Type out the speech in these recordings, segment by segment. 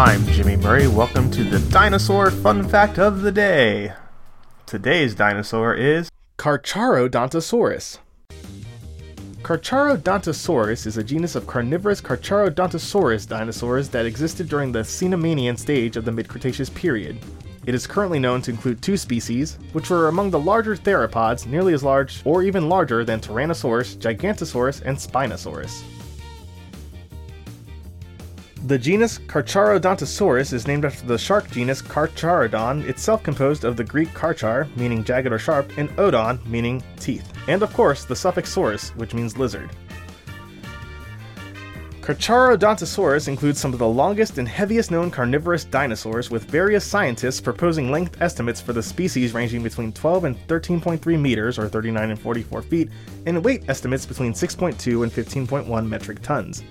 Murray. Welcome to the dinosaur fun fact of the day. Today's dinosaur is Carcharodontosaurus. Carcharodontosaurus is a genus of carnivorous Carcharodontosaurus dinosaurs that existed during the Cenomanian stage of the mid Cretaceous period. It is currently known to include two species, which were among the larger theropods, nearly as large or even larger than Tyrannosaurus, Gigantosaurus, and Spinosaurus. The genus Carcharodontosaurus is named after the shark genus Carcharodon, itself composed of the Greek karchar, meaning jagged or sharp, and odon, meaning teeth, and of course the suffix saurus, which means lizard. Carcharodontosaurus includes some of the longest and heaviest known carnivorous dinosaurs, with various scientists proposing length estimates for the species ranging between 12 and 13.3 meters, or 39 and 44 feet, and weight estimates between 6.2 and 15.1 metric tons.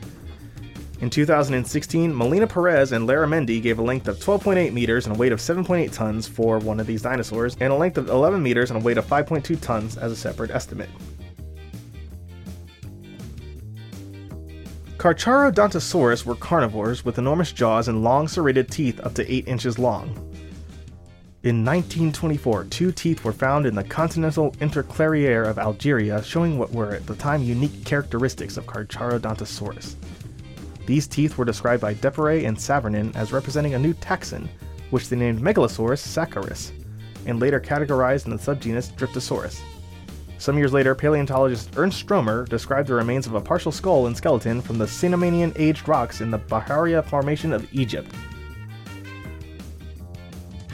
In 2016, Molina-Pérez and Larramendi gave a length of 12.8 meters and a weight of 7.8 tons for one of these dinosaurs, and a length of 11 meters and a weight of 5.2 tons as a separate estimate. Carcharodontosaurus were carnivores with enormous jaws and long serrated teeth up to 8 inches long. In 1924, two teeth were found in the continental intercalaire of Algeria, showing what were at the time unique characteristics of Carcharodontosaurus. These teeth were described by Depéret and Savornin as representing a new taxon, which they named Megalosaurus saharicus, and later categorized in the subgenus Dryptosaurus. Some years later, paleontologist Ernst Stromer described the remains of a partial skull and skeleton from the Cenomanian aged rocks in the Bahariya Formation of Egypt.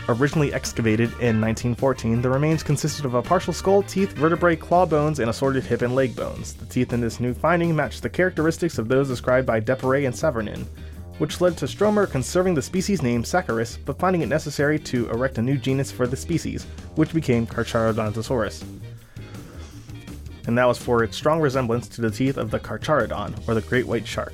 Originally excavated in 1914, the remains consisted of a partial skull, teeth, vertebrae, claw bones, and assorted hip and leg bones. The teeth in this new finding matched the characteristics of those described by Depéret and Savornin, which led to Stromer conserving the species name Saharicus, but finding it necessary to erect a new genus for the species, which became Carcharodontosaurus. And that was for its strong resemblance to the teeth of the Carcharodon, or the great white shark.